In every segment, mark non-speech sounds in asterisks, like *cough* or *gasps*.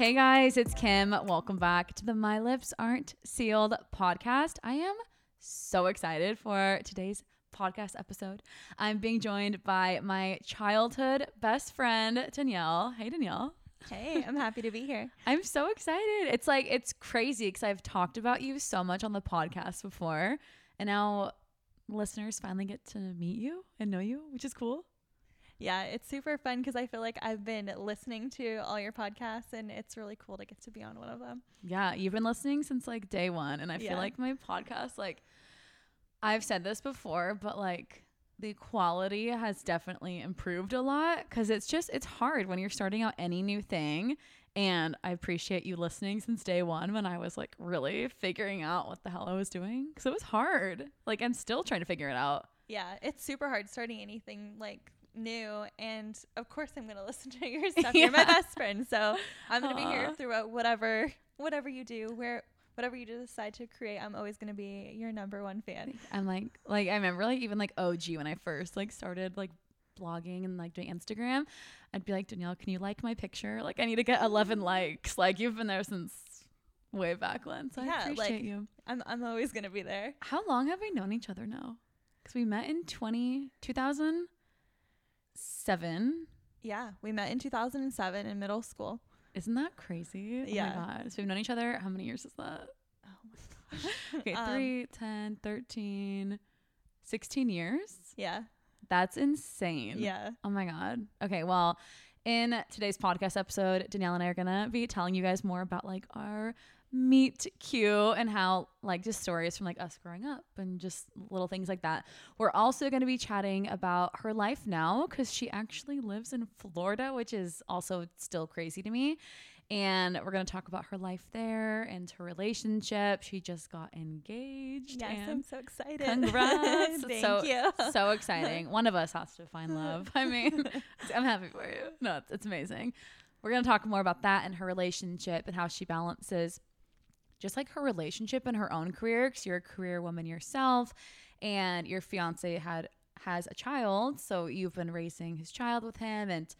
Hey guys, it's Kim. Welcome back to the My Lips Aren't Sealed podcast. I am so excited for today's podcast episode. I'm being joined by my childhood best friend, Danielle. Hey, Danielle. Hey, I'm happy to be here. *laughs* I'm so excited. It's like, it's crazy because I've talked about you so much on the podcast before, and now listeners finally get to meet you and know you, which is cool. Yeah, it's super fun because I feel like I've been listening to all your podcasts and it's really cool to get to be on one of them. Yeah, you've been listening since like day one. And I Yeah. feel like my podcast, like, I've said this before, but like, the quality has definitely improved a lot because it's just, it's hard when you're starting out any new thing. And I appreciate you listening since day one when I was like really figuring out what the hell I was doing because it was hard. Like, I'm still trying to figure it out. Yeah, it's super hard starting anything like new and of course I'm going *laughs* to listen to your stuff. You're my best friend, so I'm going to be here throughout whatever whatever you do, where whatever you decide to create, I'm always going to be your number one fan. I'm like, like I remember like even like OG when I first like started like blogging and like doing Instagram, I'd be like Danielle, can you like my picture? Like I need to get 11 mm-hmm. likes. Like you've been there since way back when, so i appreciate like, you I'm, I'm always going to be there. How long have we known each other now? Because we met in 20 2007. Yeah, we met in 2007 in middle school. Isn't that crazy? Yeah. Oh my god. So we've known each other. How many years is that? Oh my gosh. *laughs* Okay, Um, three, ten, thirteen, sixteen 3, 10, 13, 16 years. Yeah. That's insane. Yeah. Oh my God. Okay. Well, in today's podcast episode, Danielle and I are going to be telling you guys more about like our meet cute and how like just stories from like us growing up and just little things like that. We're also going to be chatting about her life now because she actually lives in Florida, which is also still crazy to me. And we're going to talk about her life there and her relationship. She just got engaged. Yes, I'm so excited. Congrats. *laughs* Thank so, you. so exciting. One of us has to find love. I mean, *laughs* I'm happy for you. No, it's, it's amazing. We're going to talk more about that and her relationship and how she balances just like her relationship and her own career because you're a career woman yourself and your fiance had has a child so you've been raising his child with him and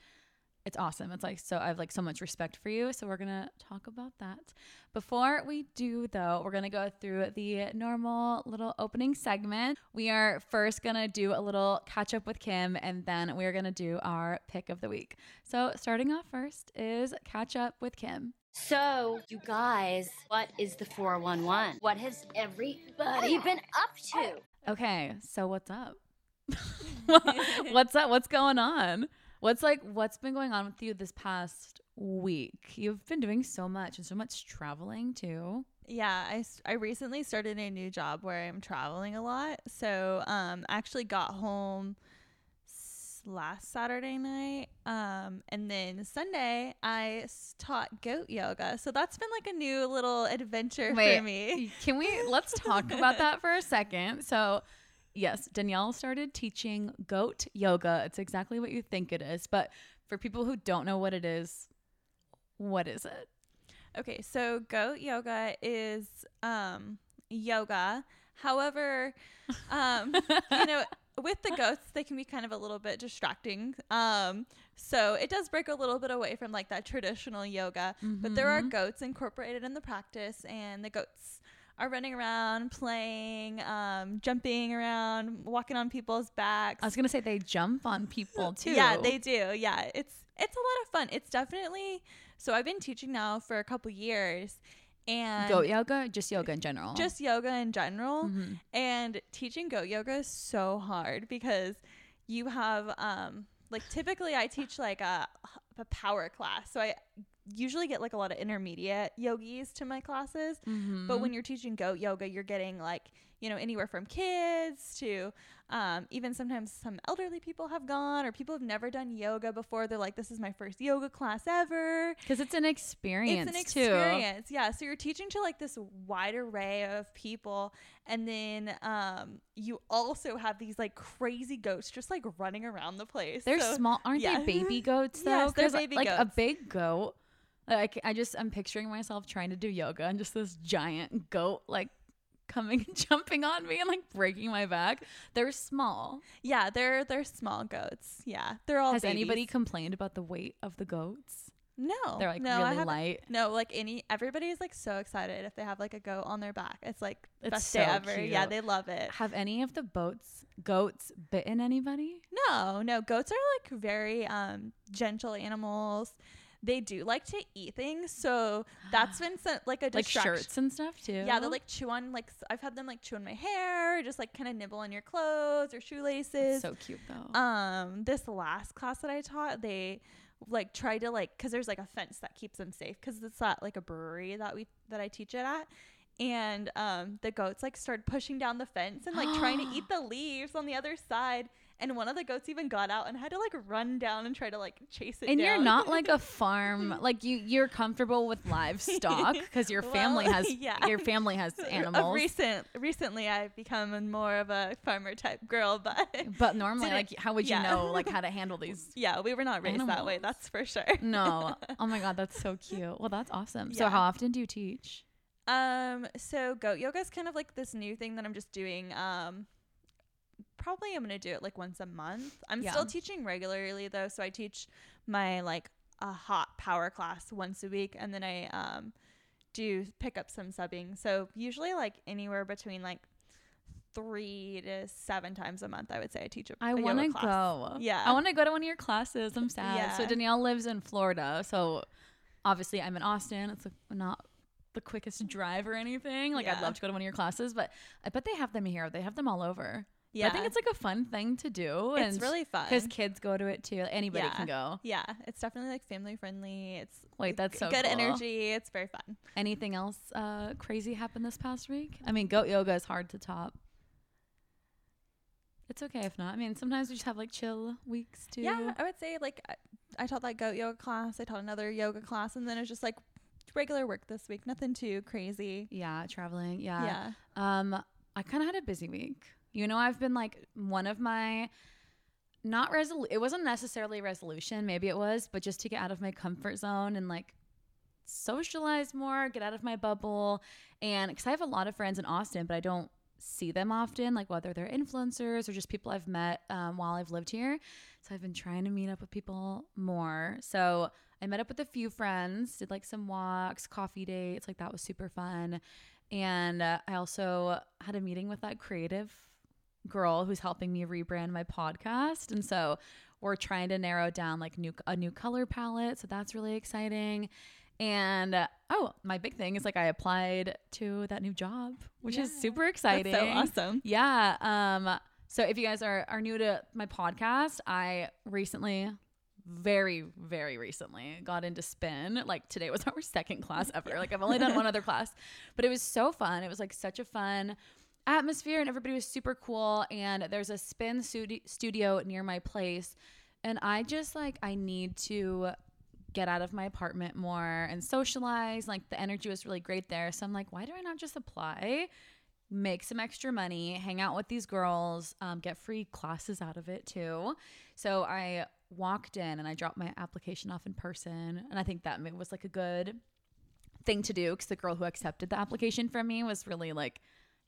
it's awesome. It's like so i have like so much respect for you so we're gonna talk about that. Before we do though we're gonna go through the normal little opening segment. We are first gonna do a little catch up with kim and then we're gonna do our pick of the week. So starting off first is catch up with kim So, you guys, what is the 411? What has everybody been up to? Okay, so what's up? *laughs* what's up? What's going on? What's like what's been going on with you this past week? You've been doing so much and so much traveling too. Yeah, I, I recently started a new job where I'm traveling a lot. So, um, I actually got home last Saturday night. Um, and then Sunday I taught goat yoga. So that's been like a new little adventure Wait, for me. Can we *laughs* let's talk about that for a second? So, yes, Danielle started teaching goat yoga. It's exactly what you think it is, but for people who don't know what it is, what is it? Okay, so goat yoga is um yoga. However, um you know, *laughs* with the goats they can be kind of a little bit distracting. Um so it does break a little bit away from like that traditional yoga, but there are Mhm. goats incorporated in the practice and the goats are running around, playing, um, jumping around, walking on people's backs. I was gonna say they jump on people *laughs* too. Yeah, they do. Yeah, it's it's a lot of fun. It's definitely so I've been teaching now for a couple years and goat yoga, just yoga in general. just yoga in general Mhm. and teaching goat yoga is so hard because you have um like typically I teach like a a power class. So I usually get like a lot of intermediate yogis to my classes. But Mhm. when you're teaching goat yoga, you're getting like, you know, anywhere from kids to um, even sometimes some elderly people have gone or people have never done yoga before. They're like, this is my first yoga class ever. Because it's an experience, It's an too. experience. Yeah. So you're teaching to like this wide array of people. And then um, you also have these like crazy goats just like running around the place. They're So- small, aren't yeah. they? Baby *laughs* goats though. Yes, baby like a big goat. Like I just I'm picturing myself trying to do yoga and just this giant goat like coming and *laughs* jumping on me and like breaking my back. They're small. Yeah, they're they're small goats. Yeah. They're all Has anybody complained about the weight of the goats? No, They're like no, I really haven't- light. No, like any everybody's like so excited if they have like a goat on their back. It's like It's best so day ever. Yeah, they love it. Have any of the boats goats bitten anybody? No, no, goats are like very um gentle animals. They do like to eat things, so *gasps* that's been some, like a Like distraction. shirts and stuff too. Yeah, they like chew on like s- I've had them like chew on my hair, just like kind of nibble on your clothes or shoelaces. so cute though. um this last class that i taught they like tried to like because there's like a fence that keeps them safe because it's at like a brewery that we that i teach it at and um the goats like started pushing down the fence and like trying to eat *gasps* the leaves on the other side and one of the goats even got out and had to like run down and try to like chase it and you're not like a *laughs* farm like you you're comfortable with livestock *laughs* because your family has *laughs* yeah. your family has animals. recent recently i've become more of a farmer type girl but but normally like how would you yeah. know like how to handle these yeah we were not raised that way that's for sure. No. Oh my god that's so cute. Well that's awesome. So how often do you teach? Um, so goat yoga is kind of like this new thing that I'm just doing. Um, probably I'm gonna do it like once a month. I'm Yeah. still teaching regularly though, so I teach my like a hot power class once a week, and then I um do pick up some subbing. So usually like anywhere between like three to seven times a month, I would say I teach a, i want to go. Yeah. i want to go to one of your classes. I'm sad. So danielle lives in florida so obviously i'm in austin. It's like not the quickest drive or anything. Like i'd love to go to one of your classes but i bet they have them here. They have them all over Yeah, I think it's like a fun thing to do. it's really fun because kids go to it too. Anybody Yeah. can go. yeah, it's definitely like family friendly. It's Wait, that's so good cool. energy. It's very fun. Anything else uh, crazy happened this past week? I mean, goat yoga is hard to top. It's okay if not. I mean, sometimes we just have like chill weeks too. Yeah, I would say like I, I taught that goat yoga class. I taught another yoga class, and then it was just like regular work this week. Nothing too crazy. Yeah, traveling. Yeah. Yeah. Um, I kind of had a busy week. You know, I've been like one of my not resol. It wasn't necessarily resolution. Maybe it was, but just to get out of my comfort zone and like socialize more, get out of my bubble, and because I have a lot of friends in Austin, but I don't see them often, like whether they're influencers or just people I've met um, while I've lived here. So I've been trying to meet up with people more. So I met up with a few friends, did like some walks, coffee dates, like that was super fun. And uh, I also had a meeting with that creative girl who's helping me rebrand my podcast. And so we're trying to narrow down like new a new color palette. So that's really exciting. And uh, oh, my big thing is like I applied to that new job, which is super exciting. That's so awesome. Yeah. Um. So if you guys are are new to my podcast, I recently, very very recently, got into spin. Like today was *laughs* our second class ever. Like I've only done one other *laughs* class, but it was so fun. It was like such a fun atmosphere, and everybody was super cool. And there's a spin studio near my place, and I just like I need to get out of my apartment more and socialize. Like the energy was really great there. So I'm like, why do I not just apply? make some extra money, hang out with these girls, um, get free classes out of it too. So I walked in and I dropped my application off in person. And I think that was like a good thing to do because the girl who accepted the application from me was really like,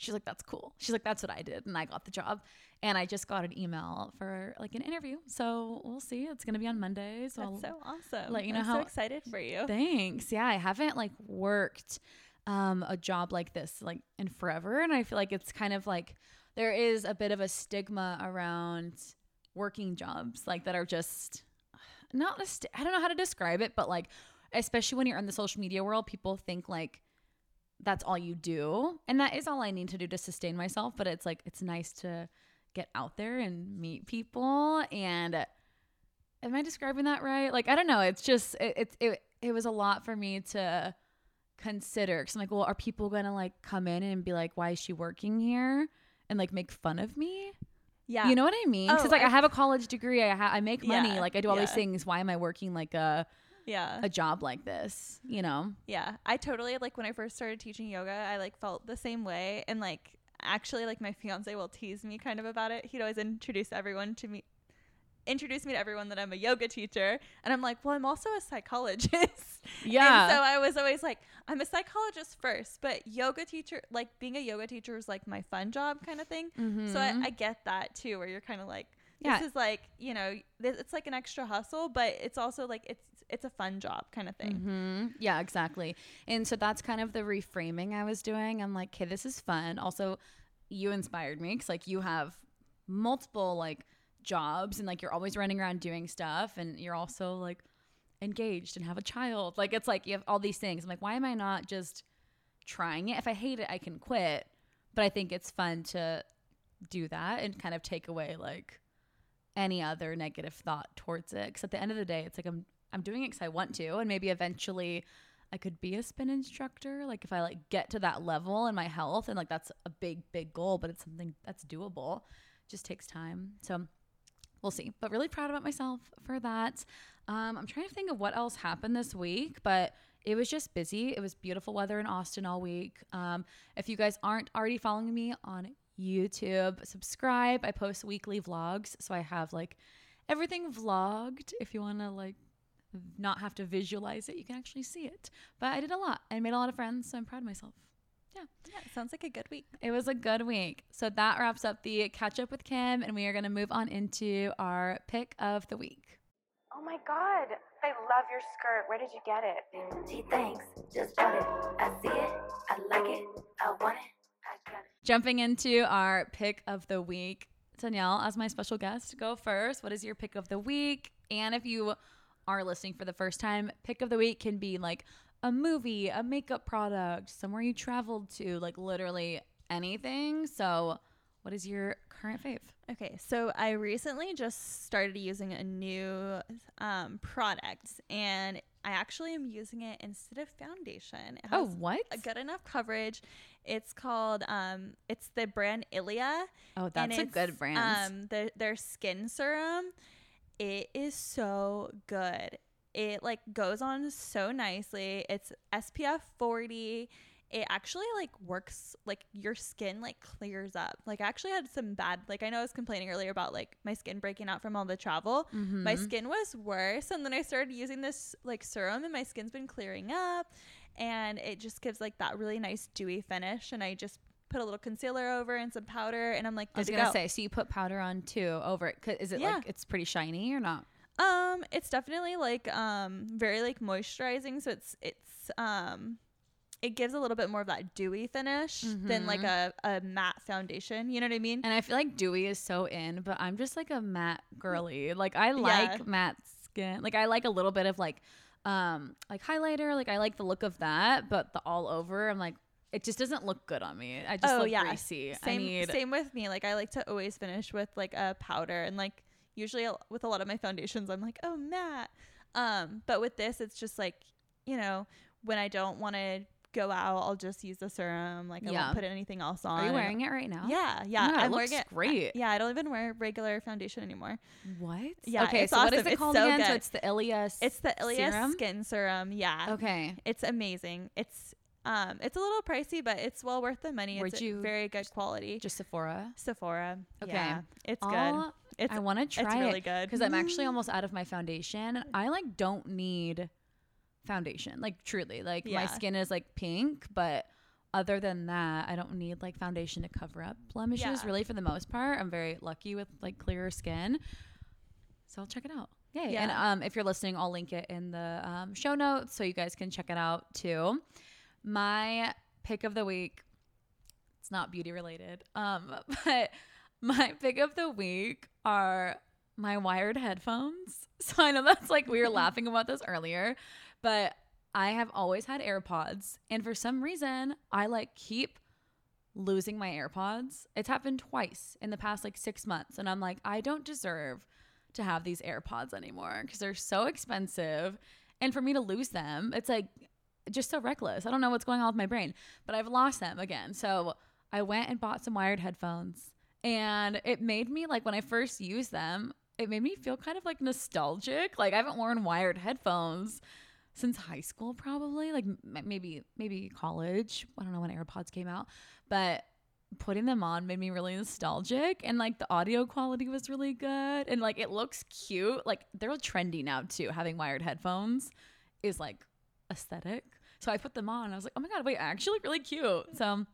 she's like, that's cool. She's like, that's what I did. And I got the job. And I just got an email for like an interview. So we'll see. It's going to be on Monday. So I'll- That's so awesome. let you know I'm how- so excited for you. Thanks. Yeah, I haven't like worked um a job like this like in forever and I feel like it's kind of like there is a bit of a stigma around working jobs like that are just not a st- I don't know how to describe it but like especially when you're in the social media world people think like that's all you do and that is all I need to do to sustain myself but it's like it's nice to get out there and meet people and am I describing that right? Like I don't know. It's just it it it, it was a lot for me to consider because I'm like, well, are people gonna like come in and be like, why is she working here? And like make fun of me, Yeah. you know what I mean? Because Oh, like I, I- have a college degree, I ha- I make money, Yeah, like I do all these things. Why am I working like a yeah. a job like this? You know? Yeah, I totally like when I first started teaching yoga, I like felt the same way and like actually like my fiance will tease me kind of about it. He'd always introduce everyone to me introduce me to everyone that I'm a yoga teacher and I'm like, "Well, I'm also a psychologist." *laughs* Yeah. And so I was always like, "I'm a psychologist first, but yoga teacher like being a yoga teacher is like my fun job kind of thing." So I, Mhm. I get that too where you're kind of like Yeah. This is like, you know, this, it's like an extra hustle, but it's also like it's it's a fun job kind of thing. hmm Yeah, exactly. And so that's kind of the reframing I was doing. I'm like, okay, this is fun. Also, you inspired me because like you have multiple like jobs and like you're always running around doing stuff and you're also like engaged and have a child. Like it's like you have all these things. I'm like, why am I not just trying it? If I hate it, I can quit. But I think it's fun to do that and kind of take away like any other negative thought towards it. Because at the end of the day, it's like I'm I'm doing it because I want to, and maybe eventually I could be a spin instructor. Like if I like get to that level in my health, and like that's a big big goal, but it's something that's doable. just takes time. So we'll see. But really proud about myself for that. Um, I'm trying to think of what else happened this week, but it was just busy. It was beautiful weather in Austin all week. Um, if you guys aren't already following me on YouTube, subscribe. I post weekly vlogs, so I have like everything vlogged. If you want to like not have to visualize it, you can actually see it. But I did a lot. I made a lot of friends, so I'm proud of myself. Yeah. Yeah, sounds like a good week. It was a good week. So that wraps up the catch up with Kim, and we are going to move on into our pick of the week. Oh my god, I love your skirt. Where did you get it? Gee, thanks. Just bought it. I see it. I like it. I want it. Jumping into our pick of the week, Danielle, as my special guest, go first. What is your pick of the week? And if you are listening for the first time, pick of the week can be like a movie, a makeup product, somewhere you traveled to, like literally anything. So, what is your current fave? Okay, so I recently just started using a new um, product, and I actually am using it instead of foundation. It Oh, what? a good enough coverage. It's called um, it's the brand Ilia. Oh, that's a good brand. Um, their their skin serum, it is so good. It like goes on so nicely. It's SPF 40. It actually like works like your skin like clears up. Like I actually had some bad like I know I was complaining earlier about like my skin breaking out from all the travel. My Mhm. skin was worse and then I started using this like serum and my skin's been clearing up and it just gives like that really nice dewy finish and I just put a little concealer over and some powder and I'm like I was gonna go. say, so you put powder on too over it. 'Cause- Is it Yeah. like it's pretty shiny or not? Um, it's definitely like um very like moisturizing, so it's it's um it gives a little bit more of that dewy finish than like a, a matte foundation. You know what I mean? And I feel like dewy is so in, but I'm just like a matte girly. Like I like matte skin. Like I like a little bit of like um like highlighter. Like I like the look of that, but the all over, I'm like it just doesn't look good on me. I just Oh, look yeah. greasy. I Same need same with me. Like I like to always finish with like a powder and like usually with a lot of my foundations I'm like, "Oh, matte." Um, but with this it's just like, you know, when I don't want to go out, I'll just use the serum. Like I Yeah. won't put anything else on. Are you wearing it right now? Yeah, yeah. Oh God, it I'm looks wearing it. great. Yeah, I don't even wear regular foundation anymore. What? Yeah, Okay, so what is it It's called so again? So it's the Ilia It's the Ilia serum? skin serum. Yeah. Okay. It's amazing. It's um it's a little pricey, but it's well worth the money. Where'd It's you- very good quality. Just Sephora. Sephora. Okay. Yeah, it's good. It's I want to try it's really it good. because I'm actually almost out of my foundation. I like don't need foundation. Like truly, like my skin is like pink, but other than that, I don't need like foundation to cover up blemishes. Yeah. Really, for the most part, I'm very lucky with like clearer skin. So I'll check it out. Yay! And um, if you're listening, I'll link it in the um, show notes so you guys can check it out too. My pick of the week. It's not beauty related. Um, *laughs* but my pick of the week are my wired headphones. *laughs* So I know that's like we were *laughs* laughing about this earlier, but I have always had AirPods, and for some reason, I like keep losing my AirPods. It's happened twice in the past like six months, and I'm like, I don't deserve to have these AirPods anymore because they're so expensive, and for me to lose them, it's like just so reckless. I don't know what's going on with my brain, but I've lost them again. So I went and bought some wired headphones, and it made me like when I first used them, it made me feel kind of like nostalgic. Like I haven't worn wired headphones since high school, probably like m- maybe maybe college. I don't know when AirPods came out, but putting them on made me really nostalgic and like the audio quality was really good and like it looks cute. Like they're all trendy now too. Having wired headphones is like aesthetic. So i put them on and i was like oh my god wait I actually look really cute. So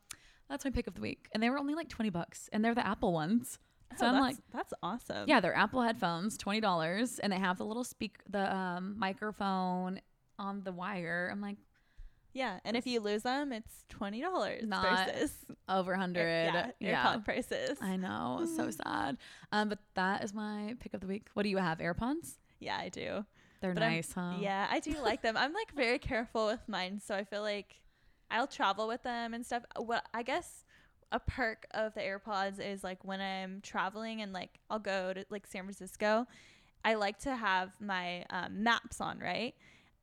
that's my pick of the week and they were only like 20 bucks and they're the apple ones. So Oh, I'm like, that's awesome. yeah, they're Apple headphones, twenty dollars, and they have the little speak, the um, microphone on the wire. I'm like Yeah. And if you lose them, it's twenty dollars Not versus over hundred. yeah, yeah. AirPod prices. I know, so *laughs* sad. Um, but that is my pick of the week. What do you have? AirPods? Yeah, I do. They're But I'm- nice, huh? Yeah, I do like them. I'm like very careful with mine, so I feel like I'll travel with them and stuff. What I guess a perk of the AirPods is like when I'm traveling and like I'll go to like San Francisco, I like to have my um, maps on, right?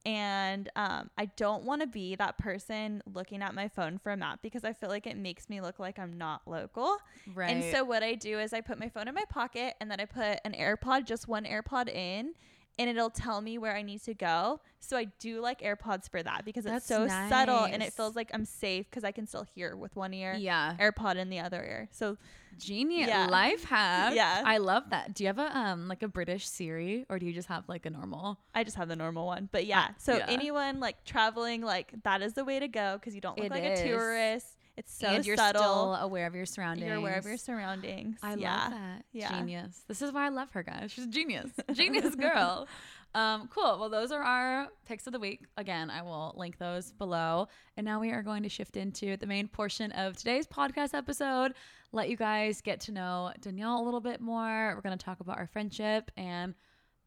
And um, I don't want to be that person looking at my phone for a map because I feel like it makes me look like I'm not local. Right. And so what I do is I put my phone in my pocket and then I put an AirPod, just one AirPod in, and it'll tell me where I need to go. So I do like AirPods for that because That's it's so subtle and it feels like I'm safe because I can still hear with one ear, yeah, AirPod in the other ear. So genius Yeah. life hack. *laughs* Yeah. I love that. Do you have a um like a British Siri or do you just have like a normal? I just have the normal one. But yeah, so yeah. anyone like traveling, like that is the way to go because you don't look It like is. a tourist. It's so and you're subtle. still aware of your surroundings. you're aware of your surroundings. I yeah. love that. Yeah. Genius. This is why I love her, guys. She's a genius. *laughs* genius girl. Um, cool. Well, those are our picks of the week. Again, I will link those below. And now we are going to shift into the main portion of today's podcast episode. Let you guys get to know Danielle a little bit more. We're going to talk about our friendship and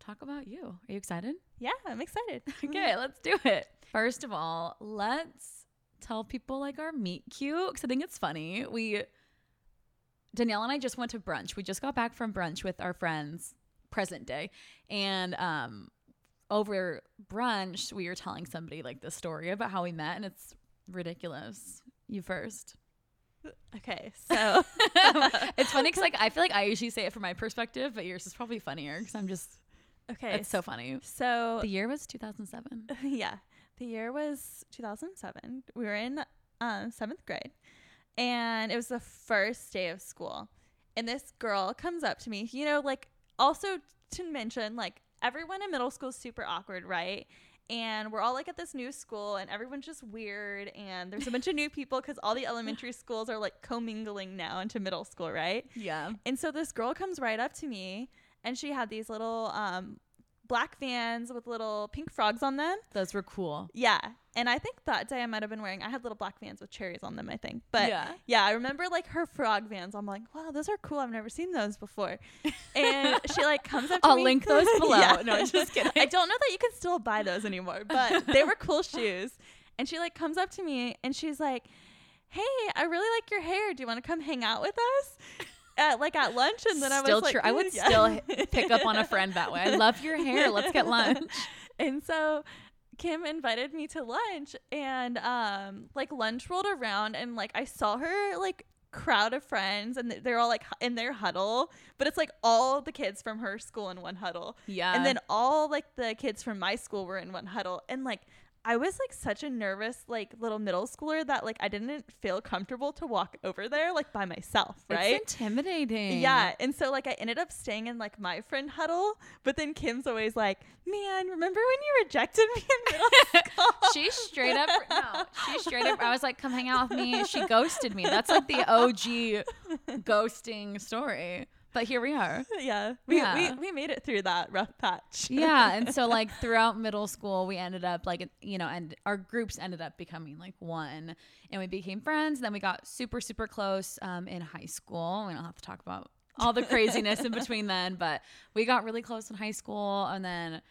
talk about you. Are you excited? Yeah, I'm excited. *laughs* Okay, let's do it. First of all, let's tell people like our meet cute because I think it's funny. We Danielle and I just went to brunch. We just got back from brunch with our friends, present day, and um, over brunch we were telling somebody like the story about how we met, and it's ridiculous. You first. Okay, so *laughs* *laughs* it's funny because like I feel like I usually say it from my perspective, but yours is probably funnier because I'm just. okay, It's so funny. so The year was 2007. *laughs* yeah, the year was 2007. We were in um, seventh grade, and it was the first day of school. And this girl comes up to me, you know, like also to mention, like everyone in middle school is super awkward, right? And we're all like at this new school, and everyone's just weird. And there's a bunch of new people because all the elementary *laughs* schools are like commingling now into middle school, right? Yeah. And so this girl comes right up to me, and she had these little um, black vans with little pink frogs on them. Those were cool. Yeah. And I think that day I might have been wearing, I had little black vans with cherries on them, I think. But Yeah. yeah, I remember like her frog vans. I'm like, wow, those are cool. I've never seen those before. And *laughs* she like comes up to I'll me. link those *laughs* below. Yeah. No, just kidding. I don't know that you can still buy those anymore, but *laughs* they were cool shoes. And she like comes up to me and she's like, hey, I really like your hair. Do you want to come hang out with us? At, like at lunch, and then I still was like, true. I would "Yeah." still *laughs* pick up on a friend that way. I love your hair. Let's get lunch. *laughs* and so Kim invited me to lunch and um like lunch rolled around and like I saw her like crowd of friends and they're all like in their huddle but it's like all the kids from her school in one huddle Yeah. and then all like the kids from my school were in one huddle and like I was like such a nervous like little middle schooler that like I didn't feel comfortable to walk over there like by myself right It's intimidating. yeah, and so like I ended up staying in like my friend huddle, but then Kim's always like, "Man, remember when you rejected me in middle *laughs* school?" She straight up no. She straight up. I was like, "Come hang out with me." She ghosted me. That's like the OG *laughs* ghosting story. But here we are. *laughs* yeah, we, Yeah. we we made it through that rough patch. Yeah, and so *laughs* like throughout middle school, we ended up like you know, and our groups ended up becoming like one, and we became friends. Then we got super super close um, in high school. We don't have to talk about all the *laughs* craziness in between then, but we got really close in high school, and then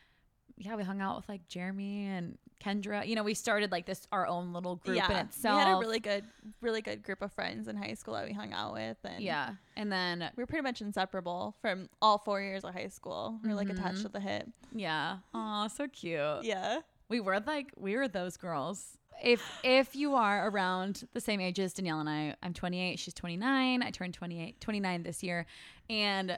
yeah, we hung out with like Jeremy and Kendra. You know, we started like this our own little group yeah. in itself. we had a really good, really good group of friends in high school that we hung out with, and yeah, and then we were pretty much inseparable from all four years of high school. We were like mm-hmm. attached to the hip. yeah, oh, so cute. Yeah, We were like we were those girls. If if you are around the same age as Danielle and I, I'm 28, she's 29. I turned 28 29 this year. And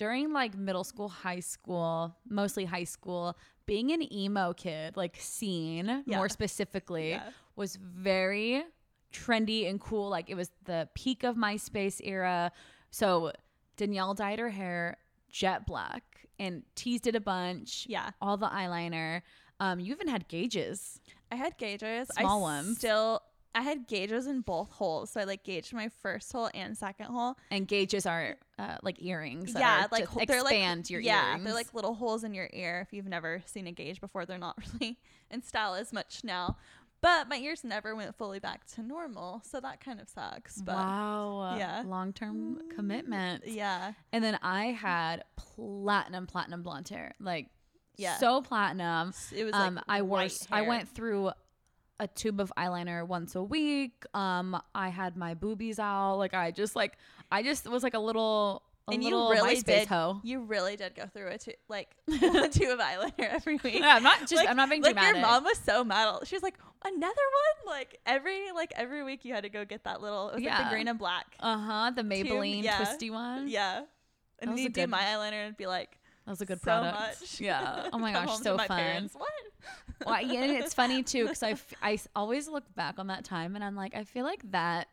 during like middle school, high school, mostly high school, being an emo kid, like scene Yeah. more specifically, Yeah. was very trendy and cool. Like it was the peak of MySpace era. So Danielle dyed her hair jet black and teased it a bunch. yeah. All the eyeliner. Um, you even had gauges. I had gauges. Small I ones. Still I had gauges in both holes, so I like gauged my first hole and second hole. And gauges are uh, like earrings. yeah, like ho- they're like your yeah, earrings. they're like little holes in your ear. If you've never seen a gauge before, they're not *laughs* really in style as much now. But my ears never went fully back to normal, so that kind of sucks. But wow. yeah. Long term commitment. yeah, And then I had platinum, platinum blonde hair. Like, Yeah. so platinum. it was um, like I wore. I went through a tube of eyeliner once a week. Um, I had my boobies out. Like, I just like, I just was like a little, a and little you really MySpace did. hoe. You really did go through a like *laughs* *laughs* a tube of eyeliner every week. Yeah, I'm not just. Like- I'm not being like dramatic. your mom was so mad. She was like, another one. Like every like every week you had to go get that little. It was like Yeah. the green and black. Uh huh. The Maybelline yeah. twisty one. Yeah. And was a you do my eyeliner and be like, That was a good so product. much. Yeah. Oh my *laughs* gosh, so my fun. parents, What? *laughs* well, yeah, and it's funny too because I, f- I always look back on that time and I'm like, I feel like that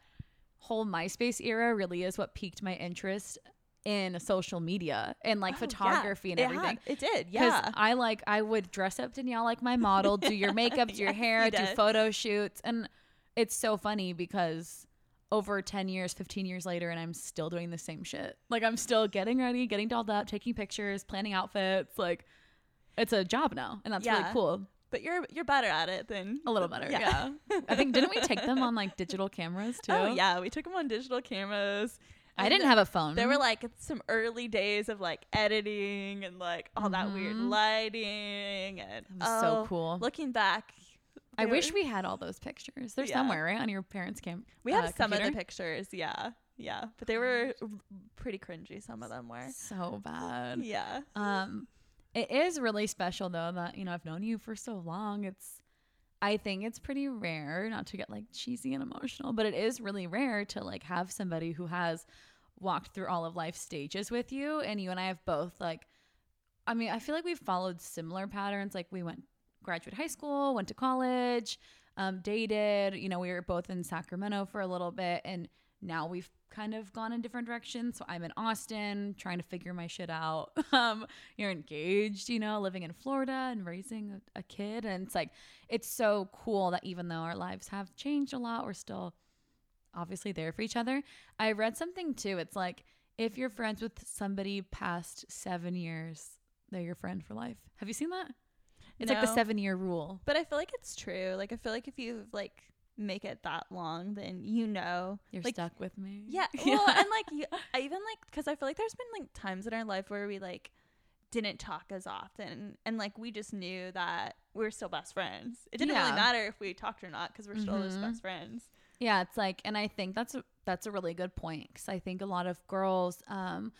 whole MySpace era really is what piqued my interest in social media and like Oh, yeah. photography and everything. had- It did. Because Yeah. I like I would dress up Danielle like my model, do your *laughs* makeup, do your hair, you do photo shoots, and it's so funny because over 10 years 15 years later and i'm still doing the same shit. Like i'm still getting ready getting dolled up taking pictures planning outfits like it's a job now and that's really cool. But you're you're better at it than a little *laughs* better yeah, i think didn't we take them on like digital cameras *laughs* too? Oh yeah, we took them on digital cameras. i And didn't have a phone. There were like some early days of like editing and like all that weird Mhm. lighting and was so oh, cool. Looking back, i wish we had all those pictures they're Yeah. somewhere right on your parents camp. we have uh, some of the pictures. Yeah, yeah, but they were pretty cringy. Some of them were. so bad Yeah. Um, it is really special though that you know I've known you for so long. It's, I think it's pretty rare not to get like cheesy and emotional, but it is really rare to like have somebody who has walked through all of life's stages with you, and you and I have both like, I mean, I feel like we've followed similar patterns. Like we went graduate high school, went to college, um, dated. You know, we were both in Sacramento for a little bit, and now we've kind of gone in different directions. So I'm in Austin trying to figure my shit out. *laughs* Um, you're engaged, you know, living in Florida and raising a, a kid. And it's like, it's so cool that even though our lives have changed a lot, we're still obviously there for each other. I read something too. It's like, if you're friends with somebody past seven years, they're your friend for life. Have you seen that? It's like the seven year rule. But I feel like it's true. Like I feel like if you like make it that long, then you know You're like, stuck with me. Yeah. *laughs* Well, and like you, I even like because I feel like there's been like times in our life where we like didn't talk as often, and like we just knew that we were still best friends. It didn't Yeah. really matter if we talked or not because we're still just Mhm. best friends. Yeah, it's like, and I think that's a, that's a really good point because I think a lot of girls, um,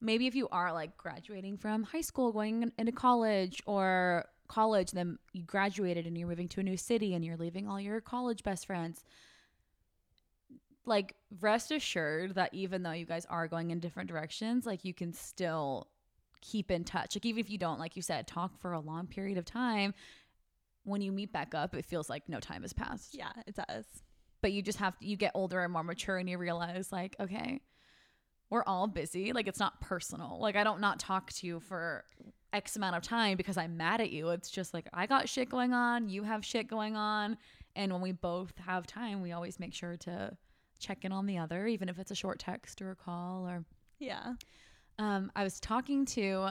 maybe if you are like graduating from high school, going into college, or college, then you graduated and you're moving to a new city and you're leaving all your college best friends. Like, rest assured that even though you guys are going in different directions, like you can still keep in touch. Like, even if you don't, like you said, talk for a long period of time, when you meet back up, it feels like no time has passed Yeah, it does. but you just have to you get older and more mature and you realize like okay we're all busy. Like it's not personal. Like i don't not talk to you for x amount of time because i'm mad at you. It's just like i got shit going on. You have shit going on. And when we both have time we always make sure to check in on the other even if it's a short text or a call or Yeah. um, I was talking to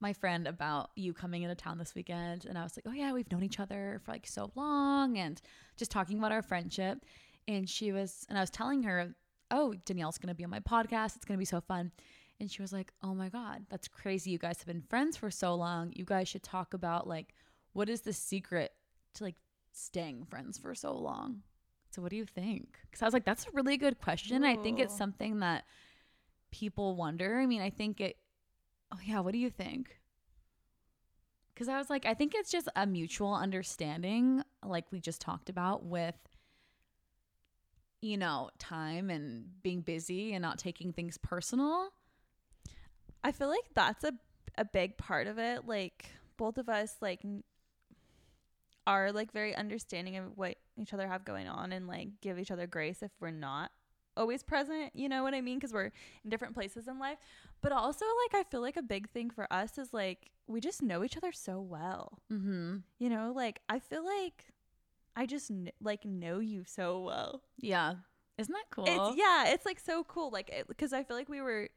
my friend about you coming into town this weekend, and I was like, "Oh yeah, we've known each other for like so long," and just talking about our friendship. And she was, and I was telling her, "Oh, Danielle's gonna be on my podcast. It's gonna be so fun." And she was like, "Oh my god, that's crazy! You guys have been friends for so long. You guys should talk about like what is the secret to like staying friends for so long." So what do you think? Because I was like, "That's a really good question. I think it's something that." people wonder. I mean, I think it. Oh yeah, what do you think? Because I was like, I think it's just a mutual understanding, like we just talked about with, you know, time and being busy and not taking things personal. I feel like that's a a big part of it. Like both of us like are like very understanding of what each other have going on and like give each other grace if we're not always present, you know what I mean? Cuz we're in different places in life. But also like I feel like a big thing for us is like we just know each other so well. Mm-hmm. You know, like I feel like I just kn- like know you so well. Yeah. Isn't that cool? It's yeah, it's like so cool. Like because I feel like we were,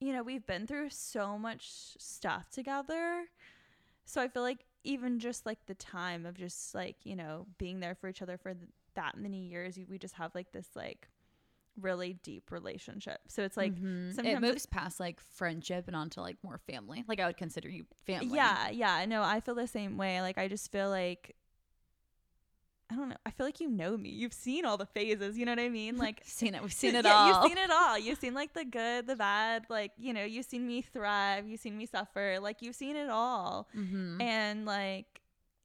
you know, we've been through so much stuff together. So I feel like even just like the time of just like you know being there for each other for th- that many years, we just have like this like really deep relationship. So it's like Mhm. sometimes it moves past like friendship and onto like more family. Like I would consider you family. Yeah, yeah. No, I feel the same way. Like I just feel like I don't know. I feel like you know me. You've seen all the phases. You know what I mean? *laughs* Like seen it. We've seen *laughs* it yeah, all. You've seen it all. You've seen like the good, the bad. Like you know, you've seen me thrive. You've seen me suffer. Like you've seen it all. Mhm. And like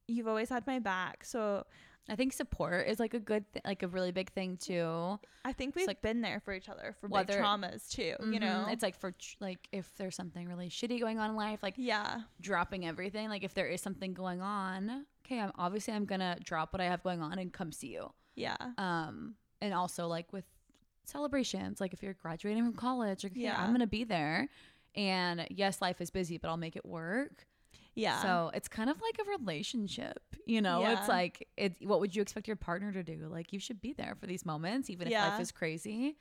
you've always had my back. So I think support is like a good, th- like a really big thing too. I think we've like- been there for each other for big traumas too. You Mhm. know, it's like for tr- like if there's something really shitty going on in life, like yeah, dropping everything. Like if there is something going on, okay, I'm obviously I'm gonna drop what I have going on and come see you. yeah, Um, and also like with celebrations, like if you're graduating from college, like, okay, Yeah. I'm gonna be there. And yes, life is busy, but I'll make it work. Yeah. So it's kind of like a relationship, you know? Yeah. It's like, it, what would you expect your partner to do? Like, you should be there for these moments, even if life is crazy.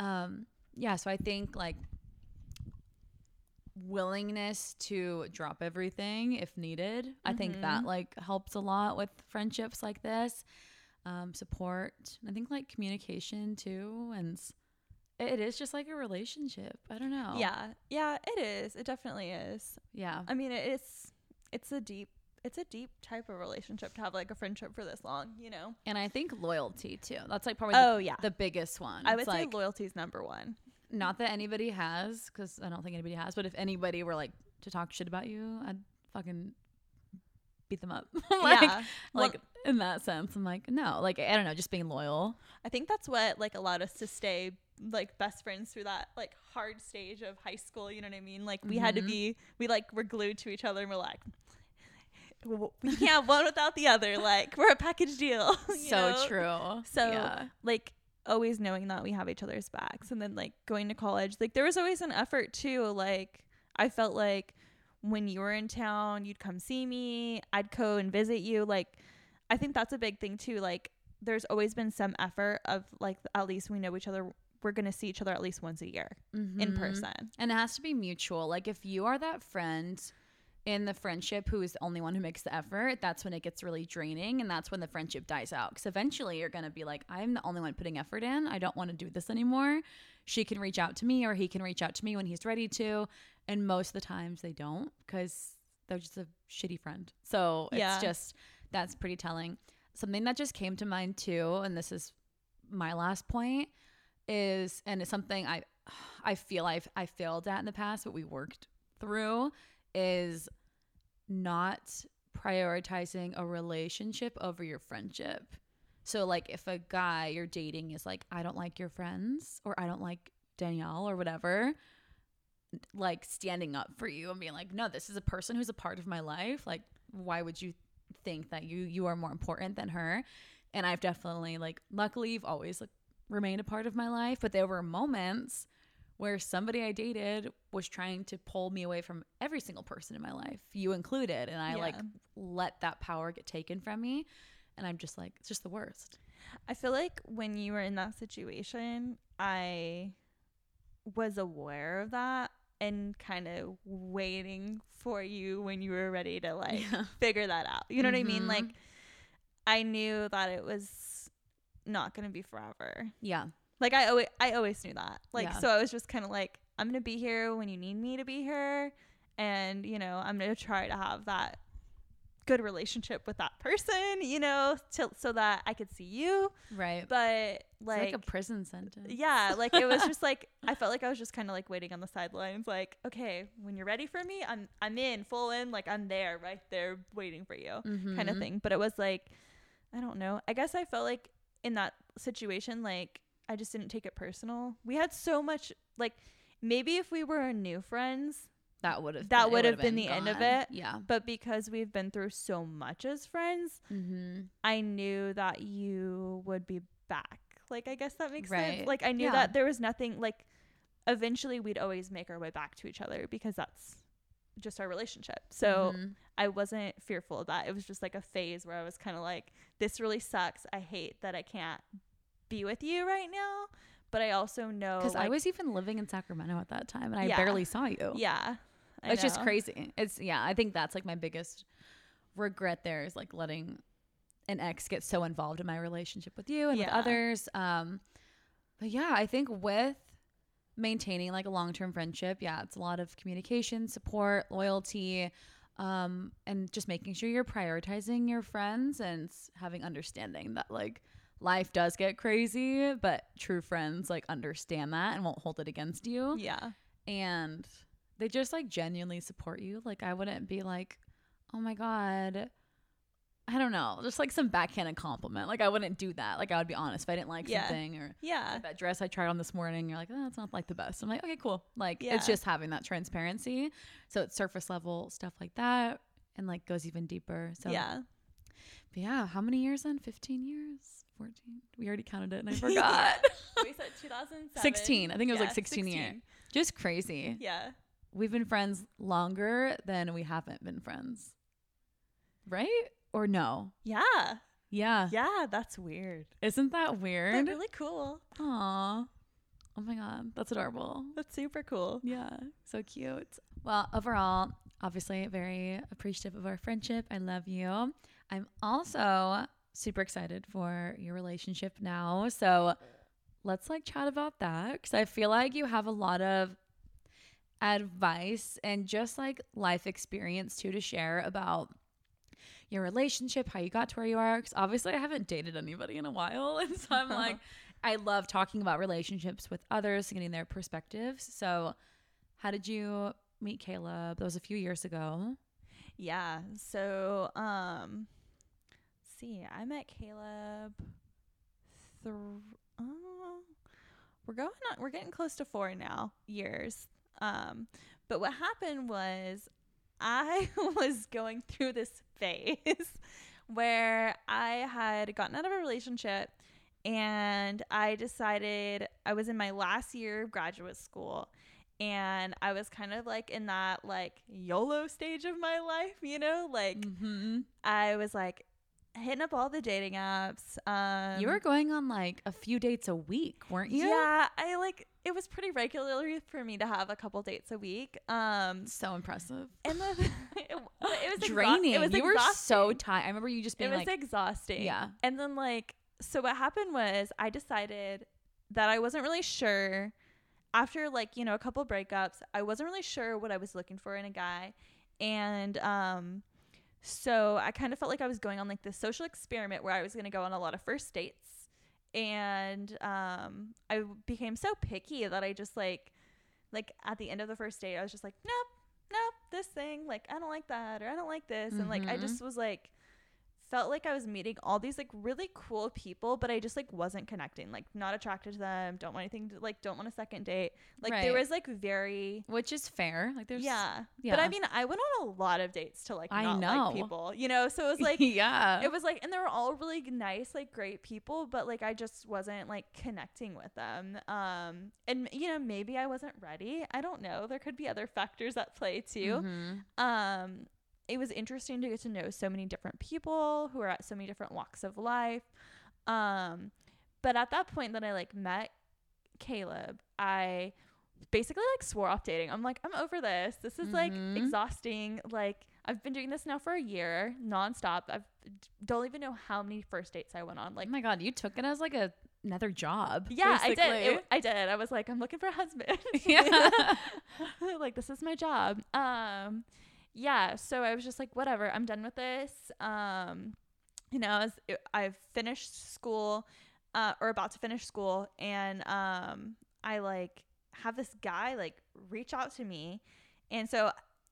Um, yeah. So I think like willingness to drop everything if needed. I think that Mhm. like helps a lot with friendships like this. Um, support. I think like communication too. And it is just like a relationship. I don't know. yeah, yeah. It is. It definitely is. Yeah. I mean, it's it's a deep it's a deep type of relationship to have like a friendship for this long, you know. And I think loyalty too. That's like probably the, Oh yeah, the biggest one. I would It's say like, loyalty is number one. not that anybody has, because I don't think anybody has. But if anybody were like to talk shit about you, I'd fucking beat them up. *laughs* like, yeah, Well, like in that sense, I'm like, no, like I don't know, just being loyal. I think that's what like allowed us to stay like best friends through that like hard stage of high school. You know what I mean? Like we had to Mhm. be we like were glued to each other and we're like. "W- We *laughs* can't have one without the other. Like we're a package deal. *laughs* so know? true. So yeah. like always knowing that we have each other's backs and then like going to college like there was always an effort too like i felt like when you were in town you'd come see me i'd go and visit you like i think that's a big thing too like there's always been some effort of like at least we know each other we're going to see each other at least once a year in Mhm. person And it has to be mutual. Like if you are that friend in the friendship who is the only one who makes the effort, that's when it gets really draining and that's when the friendship dies out. Because eventually you're going to be like, I'm the only one putting effort in. I don't want to do this anymore. She can reach out to me or he can reach out to me when he's ready to. And most of the times they don't because they're just a shitty friend. So it's Yeah. just, that's pretty telling. Something that just came to mind too, and this is my last point, is, and it's something I, I feel I've I failed at in the past, but we worked through is not prioritizing a relationship over your friendship. So like if a guy you're dating is like I don't like your friends or I don't like Danielle or whatever, like standing up for you and being like no, this is a person who's a part of my life, like why would you think that you you are more important than her? And I've definitely like luckily you've always like remained a part of my life, but there were moments where somebody I dated was trying to pull me away from every single person in my life, you included, and I like let that power get taken from me, and I'm just like it's just the worst. I feel like when you were in that situation, I was aware of that and kind of waiting for you when you were ready to like Yeah. figure that out. You know what I mean? Mhm. Like I knew that it was not going to be forever. Yeah, Like I always I always knew that. Like Yeah. so I was just kind of like I'm going to be here when you need me to be here and you know, I'm going to try to have that good relationship with that person, you know, till so that I could see you. right. But like, like a prison sentence. yeah, like it was just like *laughs* I felt like I was just kind of like waiting on the sidelines, like okay, when you're ready for me, I'm I'm in full in, like I'm there, right there, waiting for you, kind of mm-hmm. thing. But it was like, I don't know. I guess I felt like in that situation, like I just didn't take it personal. We had so much, like maybe if we were new friends, That would have That been, would have would've been the end of it. Yeah. but because we've been through so much as friends, Mm-hmm. I knew that you would be back. Like I guess that makes Right. sense. Like I knew Yeah. that there was nothing like eventually we'd always make our way back to each other because that's just our relationship. So Mhm. I wasn't fearful of that. It was just like a phase where I was kind of like, this really sucks. I hate that I can't be with you right now. But I also know Because I was even living in Sacramento at that time and I Yeah. barely saw you. yeah. I it's just crazy. It's yeah, I think that's like my biggest regret there is like letting an ex get so involved in my relationship with you and with others. Um but yeah, I think with maintaining like a long-term friendship, yeah, it's a lot of communication, support, loyalty, um and just making sure you're prioritizing your friends and having understanding that like life does get crazy, but true friends like understand that and won't hold it against you Yeah. and they just like genuinely support you. Like I wouldn't be like, "Oh my god." I don't know, just like some backhanded compliment. Like I wouldn't do that. Like I would be honest if I didn't like Yeah. something or Yeah. like that dress I tried on this morning. You're like, oh, it's not like the best. I'm like, okay, cool. Like Yeah. it's just having that transparency. So it's surface level stuff like that, and like goes even deeper. So yeah. but yeah. How many years then? Fifteen years? Fourteen? We already counted it, and I *laughs* forgot. *laughs* we said 2007. 16. I think it was like Yeah, 16 year. just crazy. Yeah. we've been friends longer than we haven't been friends. Right? Or no? Yeah. Yeah. Yeah. That's weird. Isn't that weird? But really cool. Aw. Oh my god, that's adorable. That's super cool. Yeah, so cute. Well, overall, obviously very appreciative of our friendship. I love you. I'm also super excited for your relationship now. So let's like chat about that because I feel like you have a lot of advice and just like life experience too to share about your relationship, how you got to where you are. Because obviously, I haven't dated anybody in a while. *laughs* And so I'm *laughs* like, I love talking about relationships with others, getting their perspectives. So, how did you meet Caleb? That was a few years ago. Yeah. So, um, let's see, I met Caleb. Th- uh, we're going on. We're getting close to four now years. Um, but what happened was, I *laughs* was going through this phase *laughs* where I had gotten out of a relationship and I decided I was in my last year of graduate school and I was kind of like in that like YOLO stage of my life, you know? Like Mm-hmm. I was like hitting up all the dating apps. Um you were going on like a few dates a week, weren't you? Yeah, I like it was pretty regularly for me to have a couple dates a week. Um So impressive. and the *laughs* it, it was exha- Draining. it was you were so tired. I remember you just being. it was like, exhausting. Yeah. And then like so what happened was I decided that I wasn't really sure after like, you know, a couple breakups, I wasn't really sure what I was looking for in a guy. And um so I kind of felt like I was going on like this social experiment where I was going to go on a lot of first dates. And um I became so picky that I just like like at the end of the first date I was just like, "Nope, nope, this thing, like I don't like that or I don't like this." And like I Mhm. just was like felt like I was meeting all these like really cool people, but I just like wasn't connecting. Like not attracted to them. Don't want anything to like. Don't want a second date. Like there was like very which is fair. Like there's yeah. But. I mean, I went on a lot of dates to like I not know. like people, you know. So it was like *laughs* yeah. it was like, and they were all really nice, like great people, but like I just wasn't like connecting with them. Um, and you know maybe I wasn't ready. I don't know. There could be other factors at play too Mhm. um it was interesting to get to know so many different people who are at so many different walks of life um but at that point that i like met caleb i basically like swore off dating i'm like i'm over this this is like Mhm. exhausting like i've been doing this now for a year nonstop i've don't even know how many first dates i went on like oh my god, you took it as like a another job. yeah, I did. It, I did. I was like, I'm looking for a husband. *laughs* Yeah. *laughs* like this is my job. Um, yeah. So I was just like, whatever. I'm done with this. Um, you know, as I've finished school, uh, or about to finish school, and um, I like have this guy like reach out to me, and so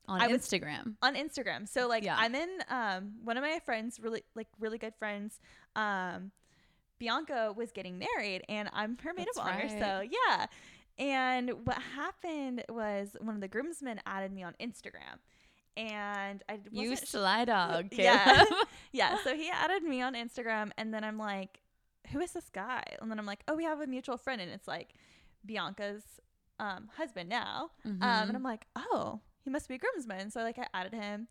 on I was- Instagram. on Instagram. So like Yeah. I'm in um one of my friends really like really good friends um Bianca was getting married and I'm her maid That's of honor. right. So yeah. And what happened was one of the groomsmen added me on Instagram. And I You wasn't sly dog, *laughs* yeah. Caleb. *laughs* yeah. So he added me on Instagram and then I'm like, who is this guy? And then I'm like, oh, we have a mutual friend and it's like Bianca's um husband now. Um Mhm. and I'm like, oh, he must be a groomsman. So like I added him,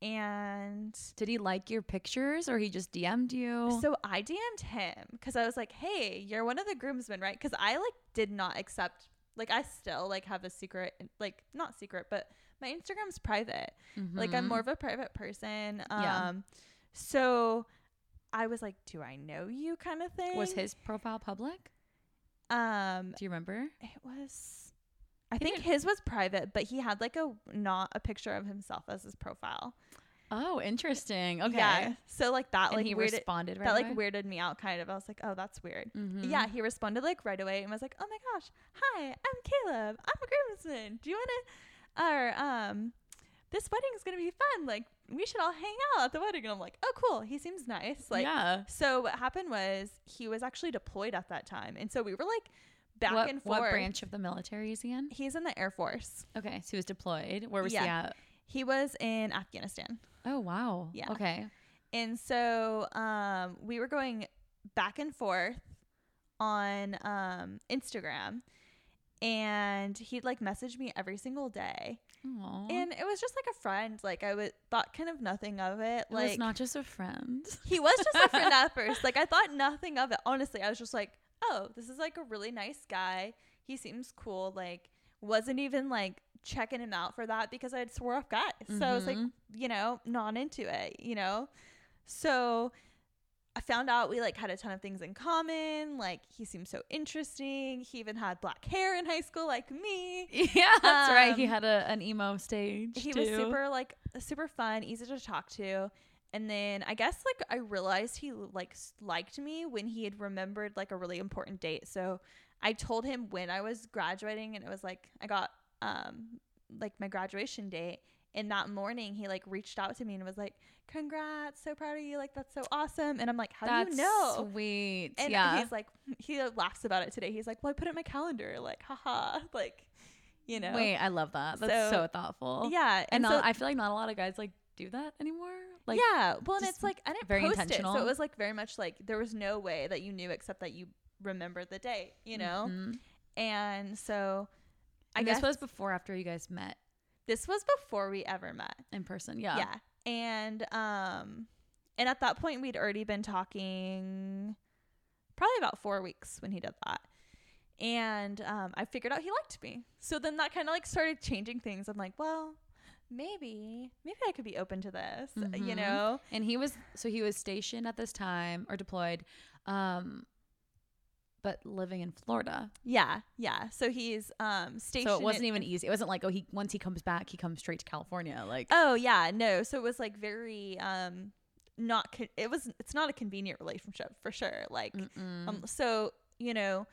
and Did he like your pictures or he just DM'd you? so I DM'd him because I was like, "Hey, you're one of the groomsmen, right?" Because I like did not accept. Like I still like have a secret, like not secret, but my Instagram's private. Like I'm Mhm. more of a private person. Um, Yeah. so I was like, "Do I know you?" kind of thing. Was his profile public? Um, Do you remember? it was. I think his was private, but he had like a not a picture of himself as his profile. Oh, interesting. Okay. Yeah. So like that, And like he weirded, responded right that like away? weirded me out kind of. I was like, oh, that's weird. Mhm. Yeah, he responded like right away and was like, "Oh my gosh, hi, I'm Caleb. I'm a groomsman. Do you want to, or um, this wedding's gonna be fun. Like, we should all hang out at the wedding." And I'm like, "Oh, cool. He seems nice." Like, yeah. so what happened was he was actually deployed at that time, and so we were like back what, and forth. what branch of the military is he in? He's in the Air Force. Okay, so he was deployed. Where was he Yeah. at? He was in Afghanistan. Oh wow. Yeah. Okay. And so um, we were going back and forth on um, Instagram. And he'd like message me every single day. Aww. And it was just like a friend. Like I would thought kind of nothing of it. it was Like not just a friend. he was just a friend at *laughs* first. Like I thought nothing of it. Honestly, I was just like, oh, this is like a really nice guy. He seems cool. Like wasn't even like checking him out for that because I had swore off guys. So I was like, Mhm. you know, not into it, you know? So I found out we like had a ton of things in common. Like he seemed so interesting. He even had black hair in high school like me. yeah, that's right. He Um, had a, an emo stage. He was super like super fun, easy to talk to. And then I guess like I realized he like liked me when he had remembered like a really important date. So I told him when I was graduating and it was like I got um like my graduation date and that morning he like reached out to me and was like congrats so proud of you like that's so awesome and i'm like how That's do you know Sweet. and yeah. he's like he laughs about it today he's like well i put it in my calendar like haha *laughs* like you know Wait, I love that. That's so, So, thoughtful. yeah And and, so, I feel like not a lot of guys like do that anymore. Like yeah well and it's like i didn't very post it intentional. so it was like very much like there was no way that you knew except that you remembered the date you know mhm. and so i And guess this was before after you guys met this was before we ever met in person. Yeah. yeah and um and at that point we'd already been talking probably about four weeks when he did that and um i figured out he liked me so then that kind of like started changing things i'm like well maybe maybe i could be open to this you Mhm. know And he was so he was stationed at this time or deployed, um, but living in Florida. yeah yeah so he's um stationed So it wasn't even easy. It wasn't like oh he once he comes back he comes straight to California. Like oh yeah no so it was like very um not con- it was it's not a convenient relationship for sure like mm-mm. Um, so you know,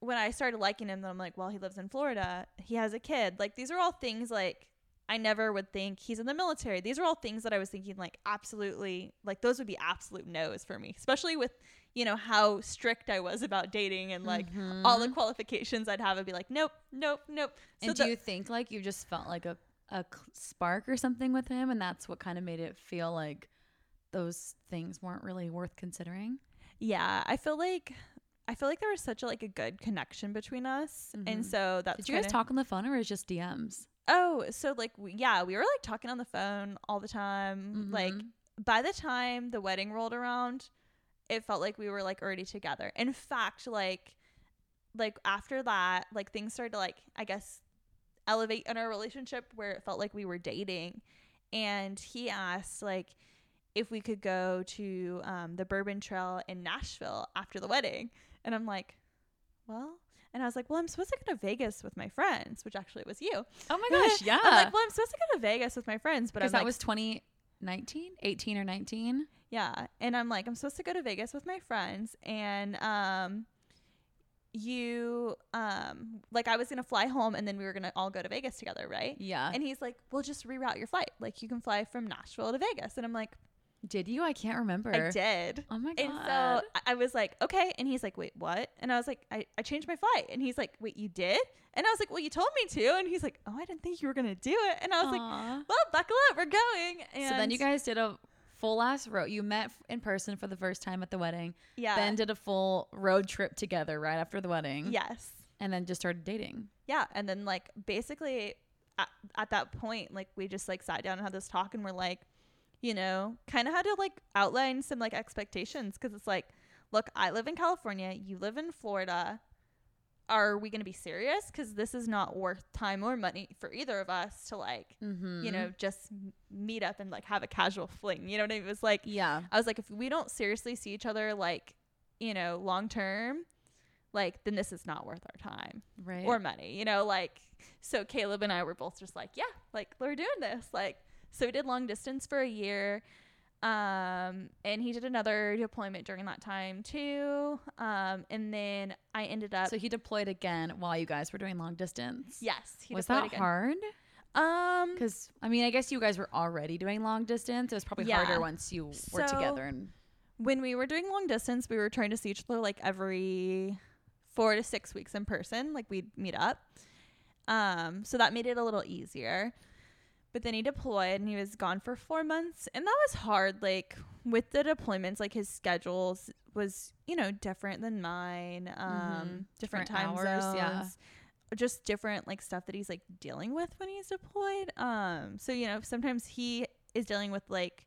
when I started liking him, then I'm like, well, he lives in Florida. He has a kid. Like these are all things like I never would think he's in the military. These are all things that I was thinking like absolutely like those would be absolute no's for me, especially with you know how strict I was about dating and like all the qualifications I'd have. I'd be like, nope, nope, nope. So and do the- you think like you just felt like a a spark or something with him, and that's what kind of made it feel like those things weren't really worth considering? yeah, I feel like I feel like there was such a, like a good connection between us, Mhm. and so that's Did you guys talk on the phone or was it just DMs? Oh, so like we, yeah, we were like talking on the phone all the time. Like Mhm. by the time the wedding rolled around, it felt like we were like already together. In fact, like like after that, like things started to like I guess elevate in our relationship where it felt like we were dating. And he asked like if we could go to um, the Bourbon Trail in Nashville after the wedding. And I'm like, well, and I was like, well, I'm supposed to go to Vegas with my friends, which actually was you. Oh my *laughs* gosh, yeah. I'm like, well, I'm supposed to go to Vegas with my friends, but I'm Because that like, was 2019, 18 or 19. Yeah. And I'm like, I'm supposed to go to Vegas with my friends, and um, you um, like I was gonna fly home, and then we were gonna all go to Vegas together, right? Yeah. And he's like, we'll just reroute your flight. Like you can fly from Nashville to Vegas, and I'm like, did you? I can't remember. I did. Oh my god. And so I- was like, okay. And he's like, wait, what? And I was like, I, I changed my flight. And he's like, wait, you did? And I was like, well, you told me to. And he's like, oh, I didn't think you were going to do it. And I was like, well, buckle up. We're going. And so then you guys did a full ass road. You met in person for the first time at the wedding. yeah. Then did a full road trip together right after the wedding. yes. And then just started dating. Yeah. And then, like, basically, at, at that point, like we just like sat down and had this talk, and we're like, you know, kind of had to like outline some like expectations because it's like, look, I live in California, you live in Florida. Are we going to be serious? Because this is not worth time or money for either of us to like, Mm-hmm. you know, just meet up and like have a casual fling. You know what I mean? It was like, Yeah. I was like, if we don't seriously see each other like, you know, long term, like then this is not worth our time Right. or money. You know, like so Caleb and I were both just like, yeah, like we're doing this. Like so we did long distance for a year. Um and he did another deployment during that time too. Um and then I ended up so he deployed again while you guys were doing long distance. Yes, he was that again. hard? Um Because I mean, I guess you guys were already doing long distance. It was probably Yeah. harder once you were together. And when we were doing long distance, we were trying to see each other like every four to six weeks in person. Like we'd meet up. Um, so that made it a little easier. But then he deployed and he was gone for four months. And that was hard. Like with the deployments, like his schedules was, you know, different than mine. Um, Mhm. different, Different time hours, zones. yeah. Just different like stuff that he's like dealing with when he's deployed. Um, so you know, sometimes he is dealing with like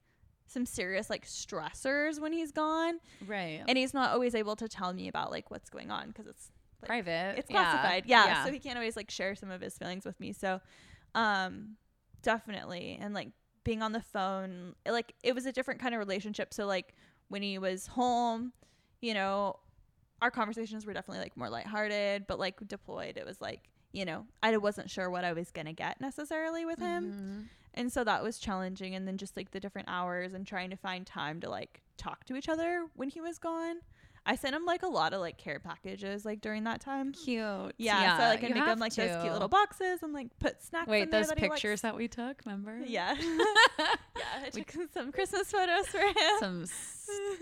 some serious like stressors when he's gone right. and he's not always able to tell me about like what's going on because it's like, private. it's classified. Yeah. classified yeah. so he can't always like share some of his feelings with me so um definitely and like being on the phone like it was a different kind of relationship so like when he was home you know our conversations were definitely like more lighthearted but like deployed it was like you know i wasn't sure what i was gonna get necessarily with him Mhm. and so that was challenging and then just like the different hours and trying to find time to like talk to each other when he was gone i sent him like a lot of like care packages like during that time Cute. yeah, so like i make him like those cute little boxes and like put snacks in Wait, those that pictures that we took, remember? *laughs* yeah *laughs* yeah i took *laughs* some christmas photos for him Some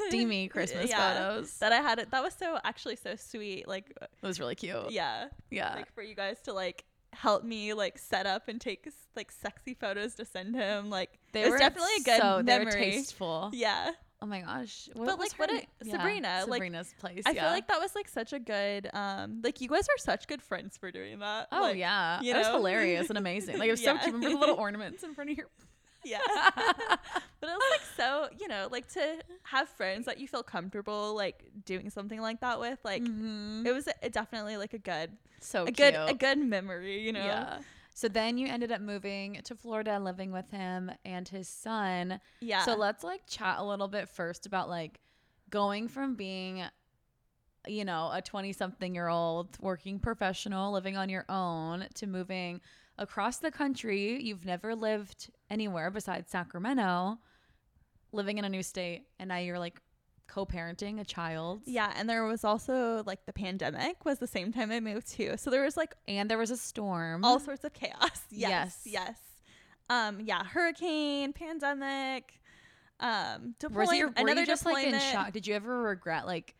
steamy Christmas Yeah. photos. that i had it that was so actually so sweet like uh, It was really cute. yeah Yeah. like for you guys to like help me like set up and take like sexy photos to send him like they it was were definitely a good so, They were tasteful. yeah Oh my gosh. What But, was like, what it- na- Sabrina, like, Sabrina's place. I yeah. feel like that was like such a good um like you guys are such good friends for doing that. Oh Like, yeah, you it was hilarious and amazing. Like it was so *laughs* Yeah. cute. Remember the little ornaments in front of your *laughs* Yeah. *laughs* but it was like so, you know, like to have friends that you feel comfortable like doing something like that with, like Mhm. it was a, definitely like a good so a cute. good a good memory, you know. Yeah. So then you ended up moving to Florida and living with him and his son. Yeah. So let's like chat a little bit first about like going from being you know, a 20 something year old working professional living on your own to moving across the country. You've never lived anywhere besides Sacramento, living in a new state, and now you're like co-parenting a child. yeah, and there was also like the pandemic was the same time I moved too. So there was like And there was a storm. all sorts of chaos. *laughs* Yes. Yes, yes. Um, yeah, hurricane, pandemic, um, was deployment, you, were another you just like in shock? Did you ever regret like,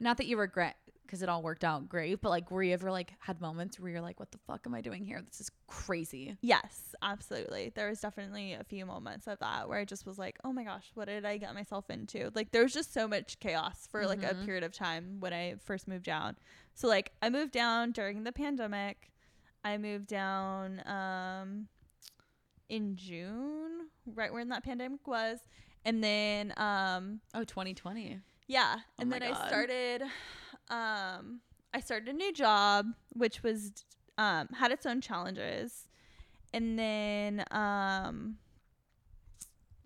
not that you regret because it all worked out great, but like, were you ever like had moments where you're like, what the fuck am I doing here? This is crazy. Yes, absolutely. There was definitely a few moments of that where I just was like, "Oh my gosh, what did I get myself into?" Like there was just so much chaos for like a Mhm. period of time when I first moved down. So like I moved down during the pandemic. I moved down um in June, right when that pandemic was. And then um Oh, 2020. yeah, Oh and then God. I started um I started a new job which was um had its own challenges. And then um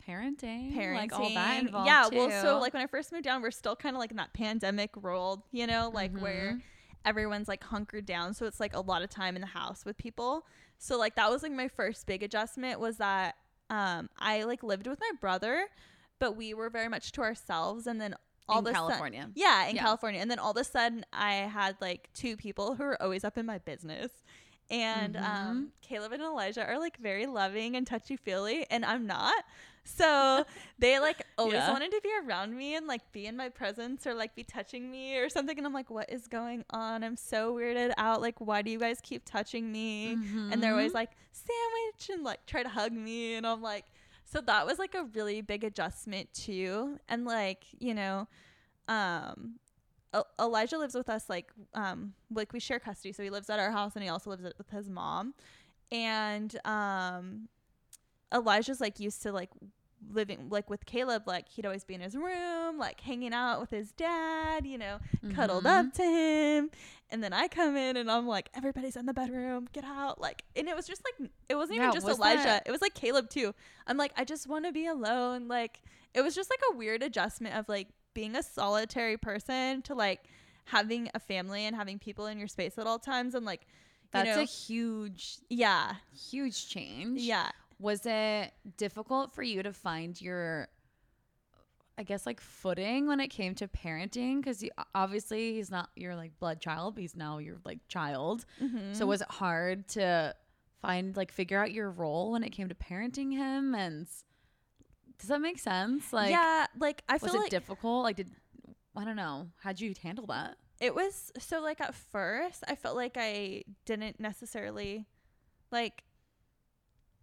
Parenting, parenting like all that involved. Yeah, well so like when I first moved down we're still kind of like in that pandemic world, you know, like where Mhm. everyone's like hunkered down so it's like a lot of time in the house with people. So like that was like my first big adjustment was that um I like lived with my brother but we were very much to ourselves and then all in sudden- California. Yeah, in Yeah. California. And then all of a sudden, I had like two people who were always up in my business. And Mm-hmm. um, Caleb and Elijah are like very loving and touchy feely, and I'm not. So *laughs* they like always Yeah. wanted to be around me and like be in my presence or like be touching me or something. And I'm like, what is going on? I'm so weirded out. Like, why do you guys keep touching me? And they're always Mhm. like, sandwich, and like try to hug me. And I'm like, so that was like a really big adjustment too. And like, you know, um, Elijah lives with us like um like we share custody, so he lives at our house and he also lives with his mom. and um Elijah's like used to like living like with Caleb like he'd always be in his room like hanging out with his dad you know cuddled Mhm. up to him. And then I come in and I'm like everybody's in the bedroom get out like and it was just like it wasn't Yeah, even just was Elijah that- it was like Caleb too. I'm like I just want to be alone like it was just like a weird adjustment of like being a solitary person to like having a family and having people in your space at all times and like you That's know, a huge, yeah. huge change. yeah Was it difficult for you to find your, I guess, like footing when it came to parenting? Because obviously he's not your like blood child, but he's now your like child. Mm-hmm. So was it hard to find like figure out your role when it came to parenting him? And does that make sense? Like, yeah like I feel was it like difficult? Like, did I don't know. How'd you handle that? it was so like at first I felt like I didn't necessarily like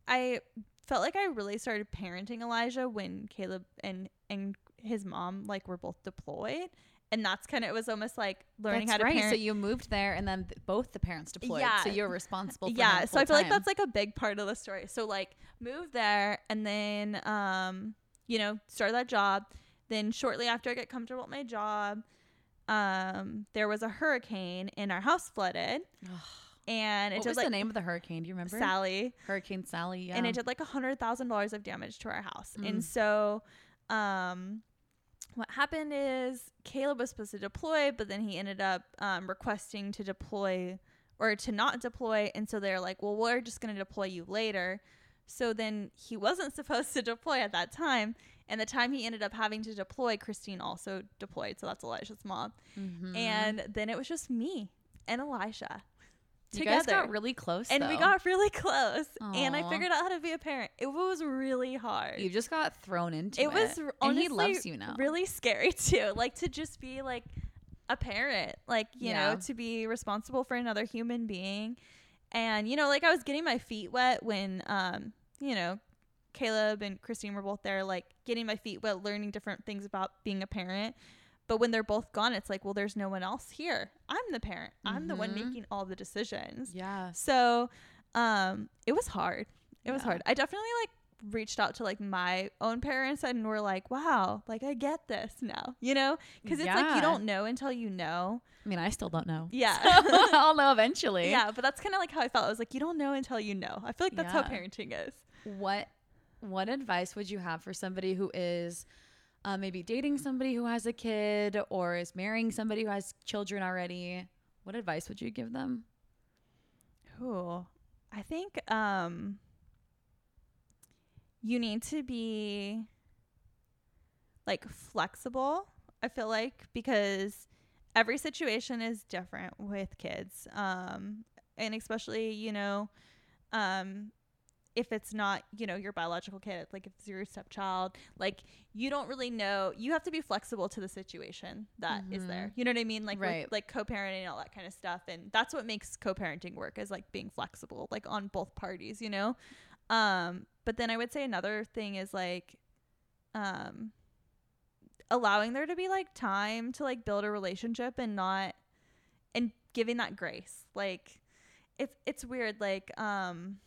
I felt like I really started parenting Elijah when Caleb and and his mom like were both deployed and that's kind of it was almost like learning That's how to right. parent So you moved there, and then th- both the parents deployed. Yeah. So you're responsible. For yeah so i feel like that's like a big part of the story so like moved there and then um you know started that job then shortly after i get comfortable at my job um there was a hurricane and our house flooded and it What did was like the name of the hurricane? Do you remember? sally Hurricane Sally. Yeah. and it did like a hundred thousand dollars of damage to our house. Mm. And so, um, what happened is Caleb was supposed to deploy, but then he ended up um, requesting to deploy or to not deploy, and so they're like, "Well, we're just going to deploy you later." So then he wasn't *laughs* supposed to deploy at that time, and the time he ended up having to deploy, Christine also deployed. So that's Elijah's mom, Mhm. and then it was just me and Elijah. You guys together got really close, and we got really close and i figured out how to be a parent it was really hard You just got thrown into it. it was r- and honestly he loves you now. really scary *laughs* too like to just be like a parent like you Yeah. know to be responsible for another human being and you know like i was getting my feet wet when um you know caleb and christine were both there like getting my feet wet learning different things about being a parent but when they're both gone it's like well there's no one else here i'm the parent i'm the one Mhm. making all the decisions Yeah. so um it was hard. It was hard. I definitely like reached out to like my own parents and were like, "Wow, like I get this now." You know? Cuz it's like you don't know until you know. I mean, I still don't know. Yeah. So *laughs* I'll know eventually. yeah, but that's kind of like how I felt. I was like, "You don't know until you know." I feel like that's how parenting is. What What advice would you have for somebody who is uh, maybe dating somebody who has a kid or is marrying somebody who has children already? What advice would you give them? Ooh. I think um you need to be like flexible, I feel like, because every situation is different with kids. Um and especially, you know, um if it's not, you know, your biological kid, like if it's your stepchild, like you don't really know. You have to be flexible to the situation that is there. You know what I mean? Like with, like co-parenting and all that kind of stuff. And that's what makes co-parenting work is like being flexible, like on both parties, you know? Um, but then I would say another thing is like um allowing there to be like time to like build a relationship and not and giving that grace. Like it's it's weird, like um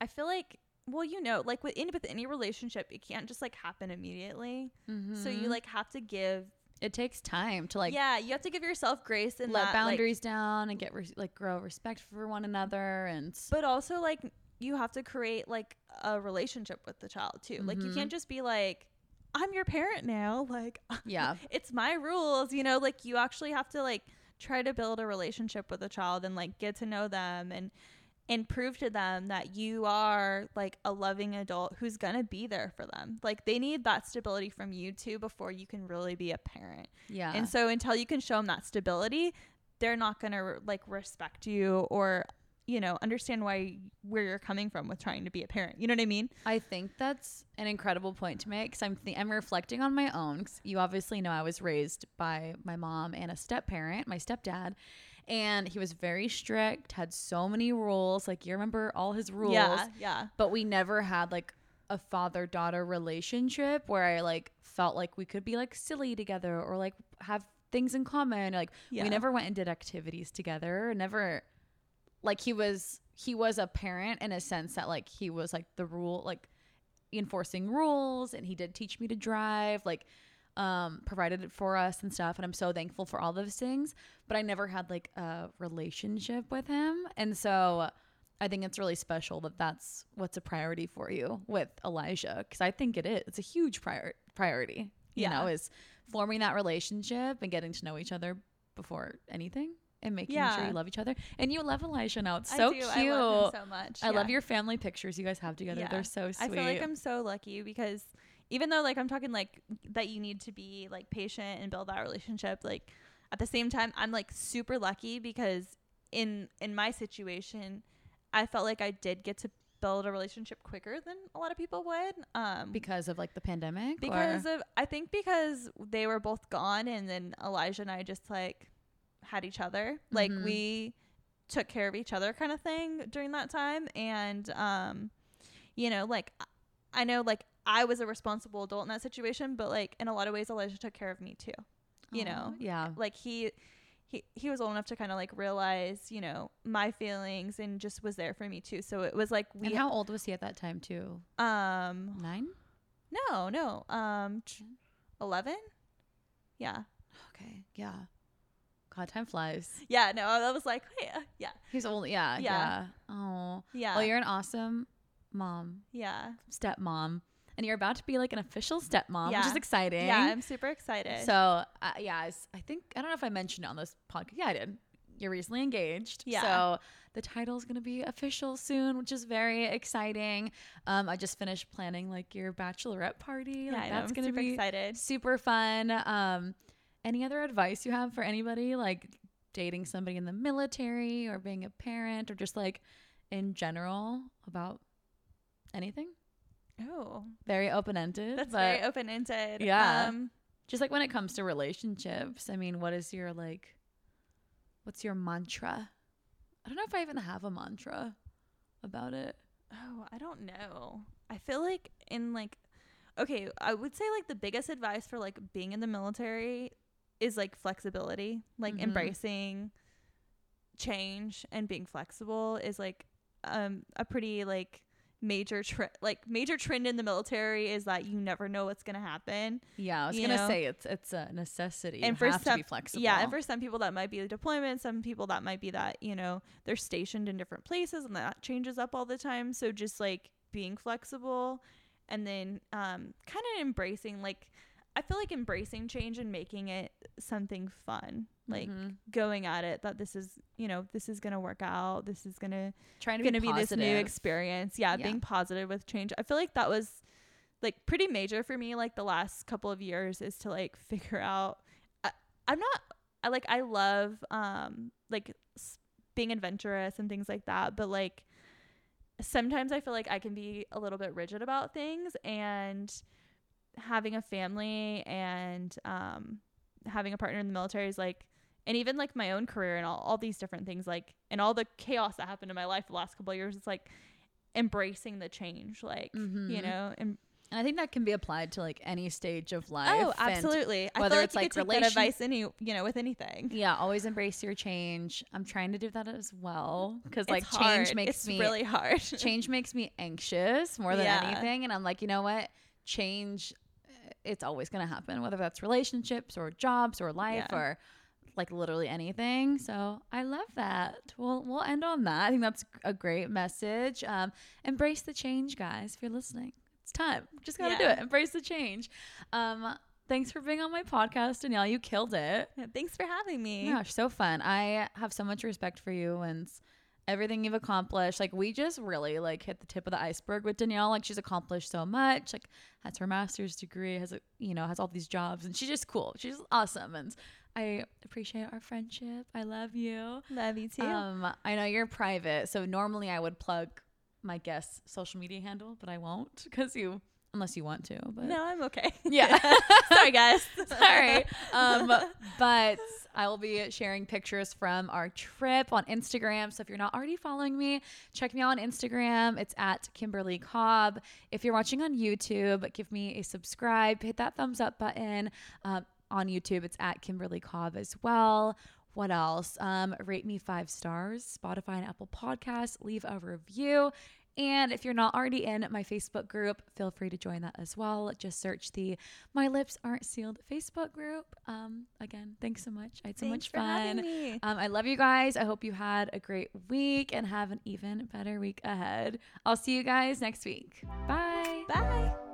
I feel like well, you know, like with any with any relationship, it can't just like happen immediately. So you Mhm. like have to give it takes time to like yeah, you have to give yourself grace and let that, like- boundaries down and get res- like grow respect for one another and but also like you have to create like a relationship with the child too. Like you can't just be like I'm your parent now, *laughs* like yeah *laughs* it's my rules, you know, like you actually have to like try to build a relationship with the child and like get to know them and and prove to them that you are like a loving adult who's going to be there for them. Like they need that stability from you too before you can really be a parent. yeah And so until you can show them that stability, they're not going to like respect you or you know, understand why where you're coming from with trying to be a parent. You know what I mean? I think that's an incredible point to make because I'm th- I'm reflecting on my own. 'cause you obviously know I was raised by my mom and a step parent, my stepdad, and he was very strict, had so many rules. Like you remember all his rules, Yeah, yeah. but we never had like a father daughter relationship where I like felt like we could be like silly together or like have things in common. Like Yeah. we never went and did activities together. Never like he was he was a parent in a sense that like he was like the rule like enforcing rules and he did teach me to drive like um provided it for us and stuff and i'm so thankful for all those things but i never had like a relationship with him and so i think it's really special that that's what's a priority for you with elijah because i think it is it's a huge prior- priority you Yeah. know is forming that relationship and getting to know each other before anything and making sure you love each other and you love elijah now it's I so do. cute I love him so much. I love your family pictures you guys have together. Yeah. They're so sweet. I feel like I'm so lucky because even though like I'm talking like that you need to be like patient and build that relationship, like at the same time I'm like super lucky because in in my situation I felt like I did get to build a relationship quicker than a lot of people would. Um because of like the pandemic. because or? of I think because they were both gone and then Elijah and I just like had each other. Like Mhm. we took care of each other kind of thing during that time and um you know like I know like I was a responsible adult in that situation but like in a lot of ways Elijah took care of me too. You Aw, know. yeah. Like he he, he was old enough to kind of like realize, you know, my feelings and just was there for me too. So it was like we and how old was he at that time too? um Nine. no, no. Um, eleven. Yeah, Okay. Yeah. God, time flies. yeah. No, I was like, yeah, yeah, He's old. Yeah. Yeah. Yeah. Oh. yeah, Well, you're an awesome mom, yeah, stepmom, and you're about to be like an official stepmom, which is exciting. yeah. I'm super excited. So uh, yeah, I think I don't know if I mentioned it on this podcast. Yeah, I did. You're recently engaged. Yeah. So the title is gonna be official soon, which is very exciting. Um, I just finished planning like your bachelorette party. yeah, like, I know, that's I'm gonna super be excited. super fun. Um, any other advice you have for anybody like dating somebody in the military or being a parent or just like in general about anything? Oh, Very open ended. that's very open ended. Yeah. Um, just like when it comes to relationships i mean what is your like what's your mantra i don't know if i even have a mantra about it oh, I don't know. I feel like in like, okay, I would say like the biggest advice for like being in the military is like flexibility, like Mhm. embracing change and being flexible is like um a pretty like major trend like major trend in the military is that you never know what's gonna happen yeah i was gonna know? say it's it's a necessity. And you for have to some- be flexible yeah and for some people that might be the deployment some people that might be that you know they're stationed in different places and that changes up all the time. So just like being flexible and then um kind of embracing like i feel like embracing change and making it something fun like Mhm. going at it that this is you know this is gonna work out this is gonna trying to gonna be, be, this new experience yeah, Yeah. being positive with change i feel like that was like pretty major for me like the last couple of years is to like *laughs* figure out I, i'm not i like i love um like s- being adventurous and things like that but like sometimes i feel like i can be a little bit rigid about things and having a family and um having a partner in the military is like and even like my own career and all, all these different things like and all the chaos that happened in my life the last couple of years it's like embracing the change like you Mhm. know and and i think that can be applied to like any stage of life oh absolutely. I whether like it's, you like, relation- advice any you know with anything. Yeah always embrace your change. I'm trying to do that as well because like It's change makes it's me really hard. change makes me anxious more than Yeah. anything and i'm like you know what? Change it's always going to happen whether that's relationships or jobs or life Yeah. or like literally anything. So i love that. We'll we'll end on that. I think that's a great message. Um embrace the change guys if you're listening. It's time. Just gotta do it. Embrace the change. Um thanks for being on my podcast danielle. You killed it. Yeah, thanks for having me. Gosh, so fun. I have so much respect for you and everything you've accomplished. Like we just really like hit the tip of the iceberg with Danielle. Like she's accomplished so much. Like has her master's degree, has a you know, has all these jobs and she's just cool. She's awesome and I appreciate our friendship. I love you. love you too Um I know you're private, so normally I would plug my guest's social media handle, but I won't because you unless you want to. But no i'm okay *laughs* Yeah. *laughs* sorry guys *laughs* Sorry. Um, but I will be sharing pictures from our trip on Instagram. So if you're not already following me, check me out on Instagram. It's at Kimberly Cobb. If you're watching on YouTube, give me a subscribe, hit that thumbs up button. Um, on YouTube, it's at Kimberly Cobb as well. what else? Um, rate me five stars, Spotify and Apple Podcasts. Leave a review. And if you're not already in my Facebook group, feel free to join that as well. Just search the My Lips Aren't Sealed Facebook group. Um, again, thanks so much. I had so Thanks much fun. me. Um, I love you guys. I hope you had a great week and have an even better week ahead. I'll see you guys next week. Bye. Bye.